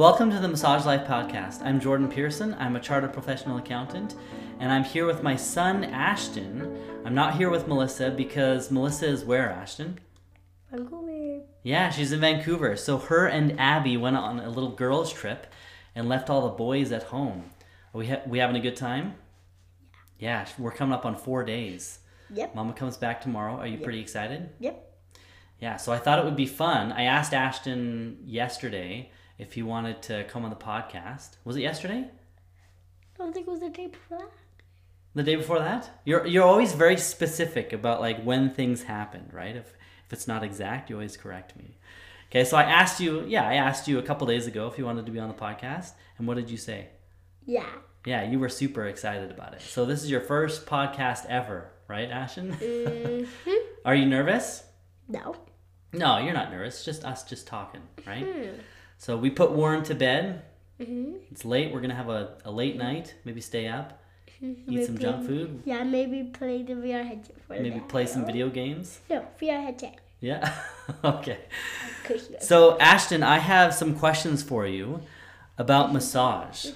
Welcome to the Massage Life Podcast. I'm Jordan Pearson. I'm a chartered professional accountant, and I'm here with my son, Ashton. I'm not here with Melissa because Melissa is where, Ashton? Vancouver. Yeah, she's in Vancouver. So her and Abby went on a little girls' trip and left all the boys at home. Are we, ha- we having a good time? Yeah, Yeah, we're coming up on four days. Yep. Mama comes back tomorrow. Are you Yep. pretty excited? Yep. Yeah, so I thought it would be fun. I asked Ashton yesterday if he wanted to come on the podcast. Was it yesterday? I don't think it was the day before that. The day before that? You're you're always very specific about like when things happened, right? If if it's not exact, you always correct me. Okay, so I asked you, yeah, I asked you a couple days ago if you wanted to be on the podcast, and what did you say? Yeah. Yeah, you were super excited about it. So this is your first podcast ever, right, Ashton? hmm Are you nervous? No. No, you're not nervous. Just us just talking, right? Hmm. So we put Warren to bed. hmm It's late. We're gonna have a, a late night. Maybe stay up, eat some junk food, Yeah, maybe play the VR headset for maybe that. play some video games. No, VR headset. Yeah. okay. So Ashton, I have some questions for you about massage.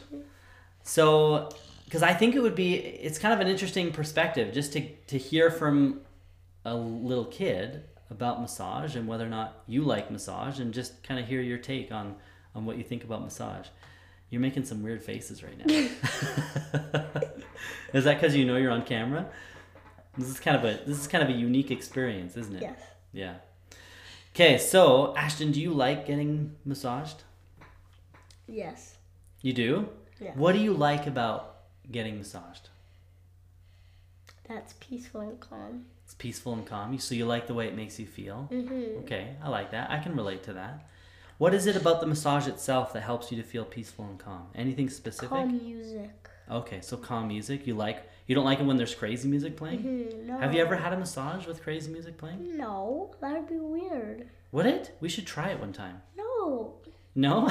So, because I think it would be, it's kind of an interesting perspective just to to hear from a little kid about massage and whether or not you like massage and just kind of hear your take on on what you think about massage. You're making some weird faces right now. is that because you know you're on camera? This is kind of a this is kind of a unique experience, isn't it? Yes. Yeah. Okay, so Ashton, do you like getting massaged? Yes. You do? Yeah. What do you like about getting massaged? That's peaceful and calm. It's peaceful and calm. You so you like the way it makes you feel? Mm-hmm. Okay, I like that. I can relate to that. What is it about the massage itself that helps you to feel peaceful and calm? Anything specific? Calm music. Okay, so calm music. You like you don't like it when there's crazy music playing? hmm No. Have you ever had a massage with crazy music playing? No, that would be weird. Would it? We should try it one time. No. No?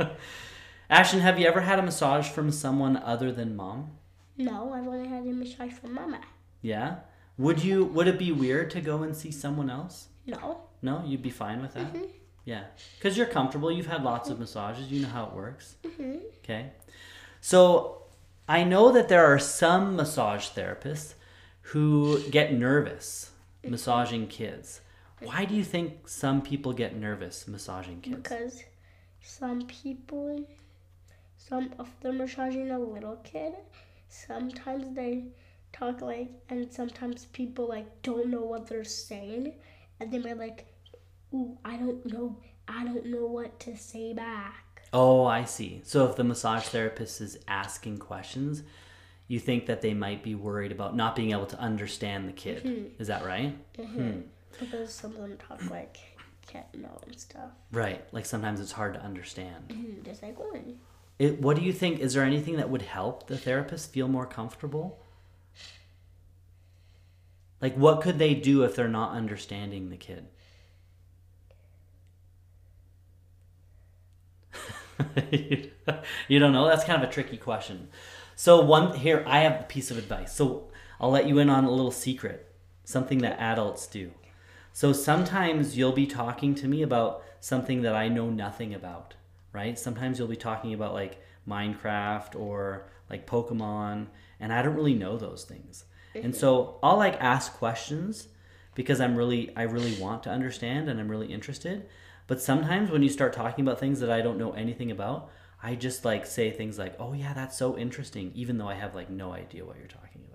Ashton, have you ever had a massage from someone other than mom? No, I've only had a massage from Mama. Yeah. Would you would it be weird to go and see someone else? No. No, you'd be fine with that? Mhm. Yeah. Cuz you're comfortable, you've had lots of massages, you know how it works. hmm Okay. So, I know that there are some massage therapists who get nervous massaging kids. Why do you think some people get nervous massaging kids? Because some people, some of them massaging a little kid. Sometimes they talk like, and sometimes people like don't know what they're saying, and they might like, "Ooh, I don't know, I don't know what to say back." Oh, I see. So if the massage therapist is asking questions, you think that they might be worried about not being able to understand the kid. Mhm. Is that right? hmm Because some of them talk like can't know and stuff. Right. Like sometimes it's hard to understand. Mhm, Just like one. It, what do you think? Is there anything that would help the therapist feel more comfortable? Like, what could they do if they're not understanding the kid? you don't know? That's kind of a tricky question. So, one here, I have a piece of advice. So, I'll let you in on a little secret, something that adults do. So, sometimes you'll be talking to me about something that I know nothing about, right? Sometimes you'll be talking about like Minecraft or like Pokemon, and I don't really know those things. And so I'll like ask questions because I'm really I really want to understand and I'm really interested. But sometimes when you start talking about things that I don't know anything about, I just like say things like, "Oh yeah, that's so interesting," even though I have like no idea what you're talking about.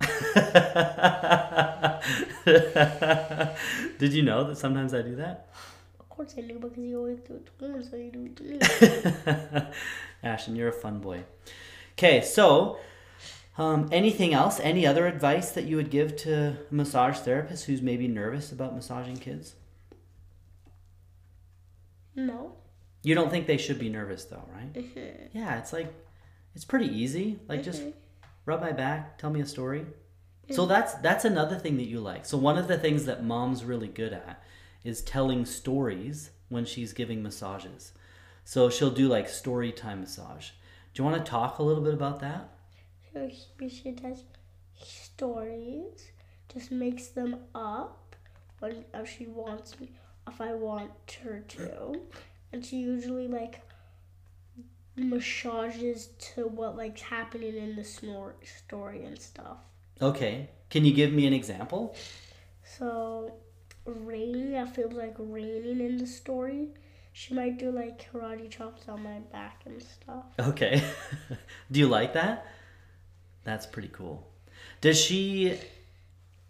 Did you know that sometimes I do that? Of course I knew because you always do it me, so you do it. Ashton, you're a fun boy. Okay, so um, anything else? Any other advice that you would give to a massage therapist who's maybe nervous about massaging kids? no. You don't think they should be nervous though, right? Mhm. Yeah, it's like it's pretty easy. Like just Mhm. rub my back, tell me a story. So that's that's another thing that you like. So one of the things that mom's really good at is telling stories when she's giving massages. So she'll do like story time massage. Do you want to talk a little bit about that? So she, she does stories, just makes them up when if she wants me, if I want her to, and she usually like massages to what like's happening in the snor- story and stuff. Okay. Can you give me an example? So, raining, I feel like raining in the story. She might do like karate chops on my back and stuff. Okay. Do you like that? That's pretty cool. Does she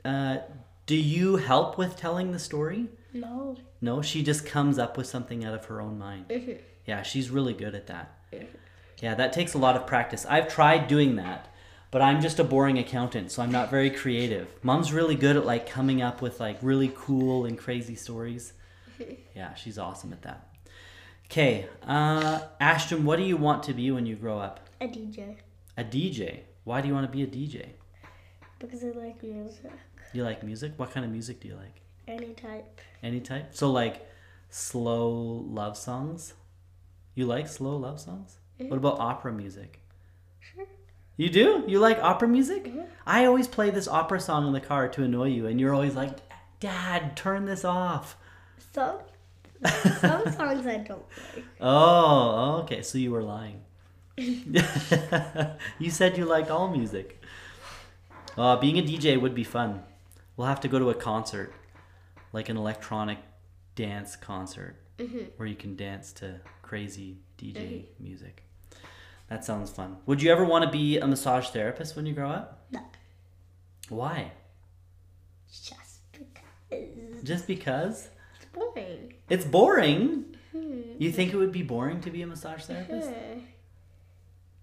uh do you help with telling the story? No. No, she just comes up with something out of her own mind. Mhm. Yeah, she's really good at that. Yeah, that takes a lot of practice. I've tried doing that, but I'm just a boring accountant, so I'm not very creative. Mom's really good at like coming up with like really cool and crazy stories. Yeah, she's awesome at that. Okay, uh, Ashton, what do you want to be when you grow up? A DJ. A DJ. Why do you want to be a DJ? Because I like music. You like music? What kind of music do you like? Any type. Any type? So like slow love songs? You like slow love songs? What about opera music? Sure. You do? You like opera music? Mhm. I always play this opera song in the car to annoy you, and you're always like, Dad, turn this off. Some some songs I don't like. Oh, okay. So you were lying. you said you liked all music. Uh, being a DJ would be fun. We'll have to go to a concert, like an electronic dance concert, Mhm. where you can dance to crazy DJ music. That sounds fun. Would you ever want to be a massage therapist when you grow up? No. Why? Just because Just because? it's boring. It's boring. Hmm. You think it would be boring to be a massage therapist?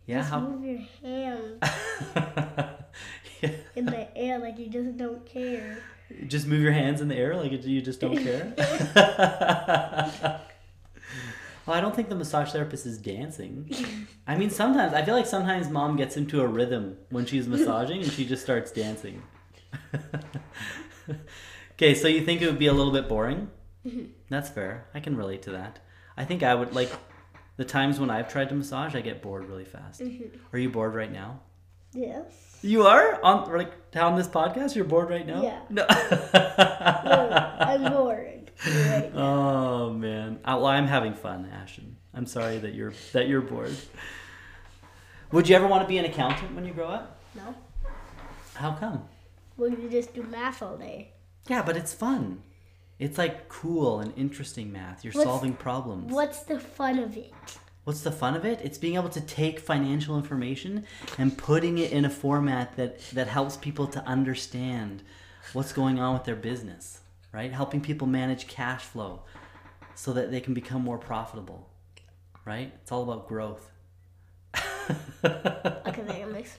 Yeah. Just How? move your hands Yeah. in the air like you just don't care. Just move your hands in the air like you just don't care. well, I don't think the massage therapist is dancing. I mean, sometimes I feel like sometimes mom gets into a rhythm when she's massaging and she just starts dancing. okay, so you think it would be a little bit boring? Mm-hmm. That's fair. I can relate to that. I think I would like the times when I've tried to massage, I get bored really fast. Are you bored right now? Yes. You are on like on this podcast. You're bored right now. Yeah. No. I'm bored. Right. oh man. Uh, Well, I'm having fun, Ashton. I'm sorry that you're that you're bored. Would you ever want to be an accountant when you grow up? No. How come? Well, you just do math all day. Yeah, but it's fun. It's like cool and interesting math. You're What's- solving problems. What's the fun of it? What's the fun of it? It's being able to take financial information and putting it in a format that, that helps people to understand what's going on with their business, right? Helping people manage cash flow so that they can become more profitable, right? It's all about growth. Okay, that makes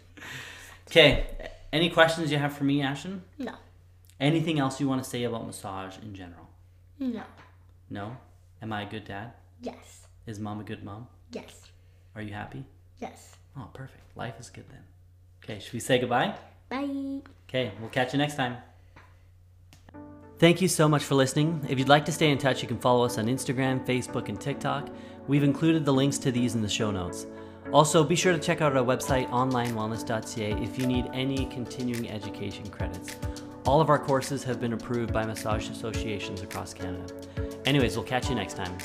Okay, any questions you have for me, Ashton? no, Anything else you want to say about massage in general? no, No? Am I a good dad? yes, Is mom a good mom? yes, Are you happy? yes. Oh, perfect. Life is good then. Okay, should we say goodbye? Bye. Okay, we'll catch you next time. Thank you so much for listening. If you'd like to stay in touch, you can follow us on Instagram, Facebook, and TikTok. We've included the links to these in the show notes. Also, be sure to check out our website, onlinewellness.ca, if you need any continuing education credits. All of our courses have been approved by massage associations across Canada. Anyways, we'll catch you next time.